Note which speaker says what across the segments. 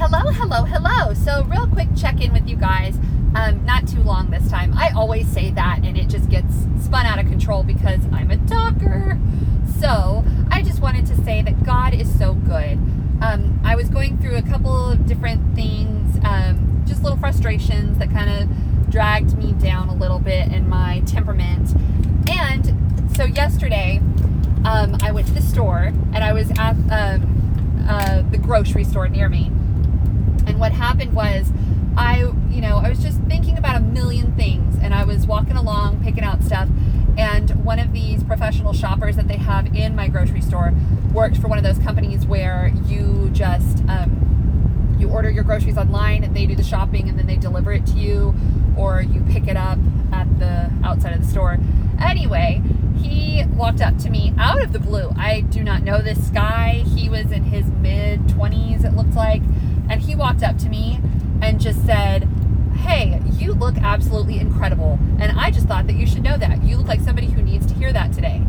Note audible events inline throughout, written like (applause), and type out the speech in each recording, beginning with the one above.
Speaker 1: Hello, hello, hello. So, real quick check in with you guys. Um, not too long this time. I always say that and it just gets spun out of control because I'm a talker. So, I just wanted to say that God is so good. Um, I was going through a couple of different things, um, just little frustrations that kind of dragged me down a little bit in my temperament. And so, yesterday, um, I went to the store and I was at um, uh, the grocery store near me what happened was, I, you know, I was just thinking about a million things and I was walking along picking out stuff. And one of these professional shoppers that they have in my grocery store works for one of those companies where you just, um, you order your groceries online and they do the shopping and then they deliver it to you or you pick it up at the outside of the store. Anyway, he walked up to me out of the blue. I do not know this guy. He was in his mid 20s, it looked like and he walked up to me and just said, Hey, you look absolutely incredible. And I just thought that you should know that. You look like somebody who needs to hear that today.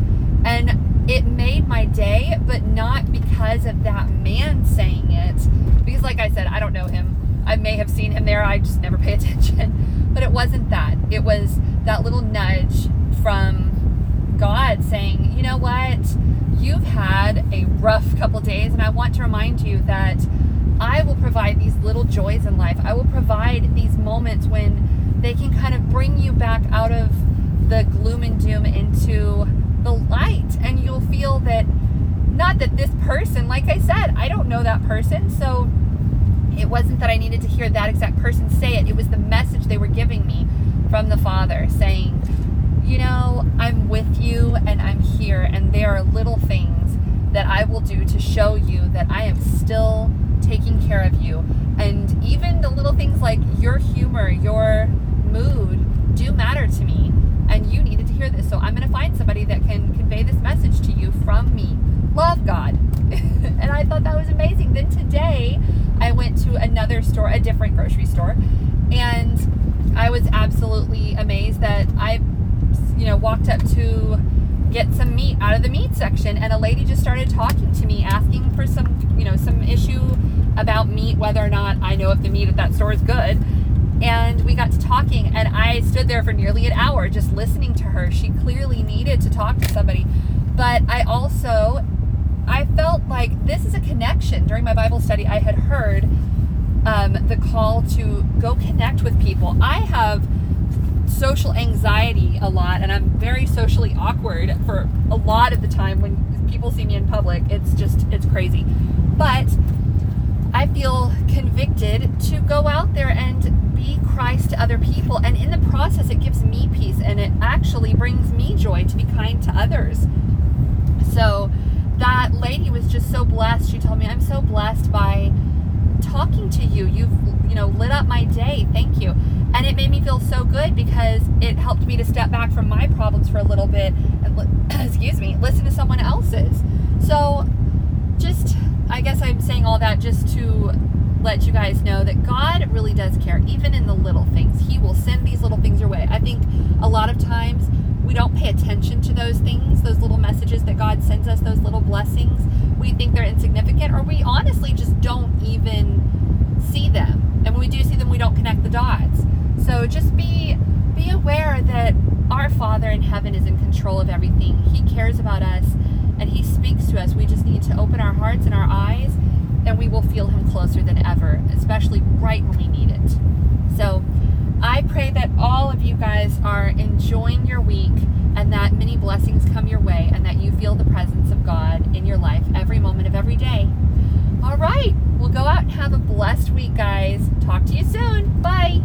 Speaker 1: And it made my day, but not because of that man saying it. Because, like I said, I don't know him. I may have seen him there, I just never pay (laughs) attention. But it wasn't that. It was that little nudge from God saying, You know what? You've had a rough couple days, and I want to remind you that I will provide these little joys in life. I will provide these moments when they can kind of bring you back out of the gloom and doom into the light. And you'll feel that, not that this person, like I said, I don't know that person. So it wasn't that I needed to hear that exact person say it, it was the message they were giving me from the Father saying, you know, I'm with you and there are little things that I will do to show you that I am still taking care of you. And even the little things like your humor, your mood do matter to me. And you needed to hear this. So I'm going to find somebody that can convey this message to you from me. Love God. (laughs) and I thought that was amazing. Then today, I went to another store, a different grocery store, and I was absolutely amazed that I, you know, walked up to get some meat out of the meat section and a lady just started talking to me asking for some you know some issue about meat, whether or not I know if the meat at that store is good. And we got to talking, and I stood there for nearly an hour just listening to her. She clearly needed to talk to somebody. But I also, I felt like this is a connection. During my Bible study, I had heard um, the call to go connect with people. I have social anxiety a lot, and I'm very socially awkward for a lot of the time when people see me in public. It's just, it's crazy. But I feel convicted to go out there and be Christ to other people. And in the process, it gives me peace and it actually brings me joy to be kind to others. So that lady was just so blessed. She told me, I'm so blessed by talking to you. You've, you know, lit up my day. Thank you. And it made me feel so good because it helped me to step back from my problems for a little bit and, (clears throat) excuse me, listen to someone else's. So just I guess I'm saying all that just to let you guys know that God really does care, even in the little things. He will send these little things your way. I think a lot of times we don't pay attention to those things, sends us, those little blessings. We think they're insignificant, or we honestly just don't even see them. And when we do see them, we don't connect the dots. So just be be aware that our Father in heaven is in control of everything. He cares about us and He speaks to us. We just need to open our hearts and our eyes, and we will feel Him closer than ever, especially right when we need it. So I pray that all of you guys are enjoying your week and that many blessings come your way and that you feel the presence of God in your life every moment of every day. All right, we'll go out and have a blessed week, guys. Talk to you soon. Bye.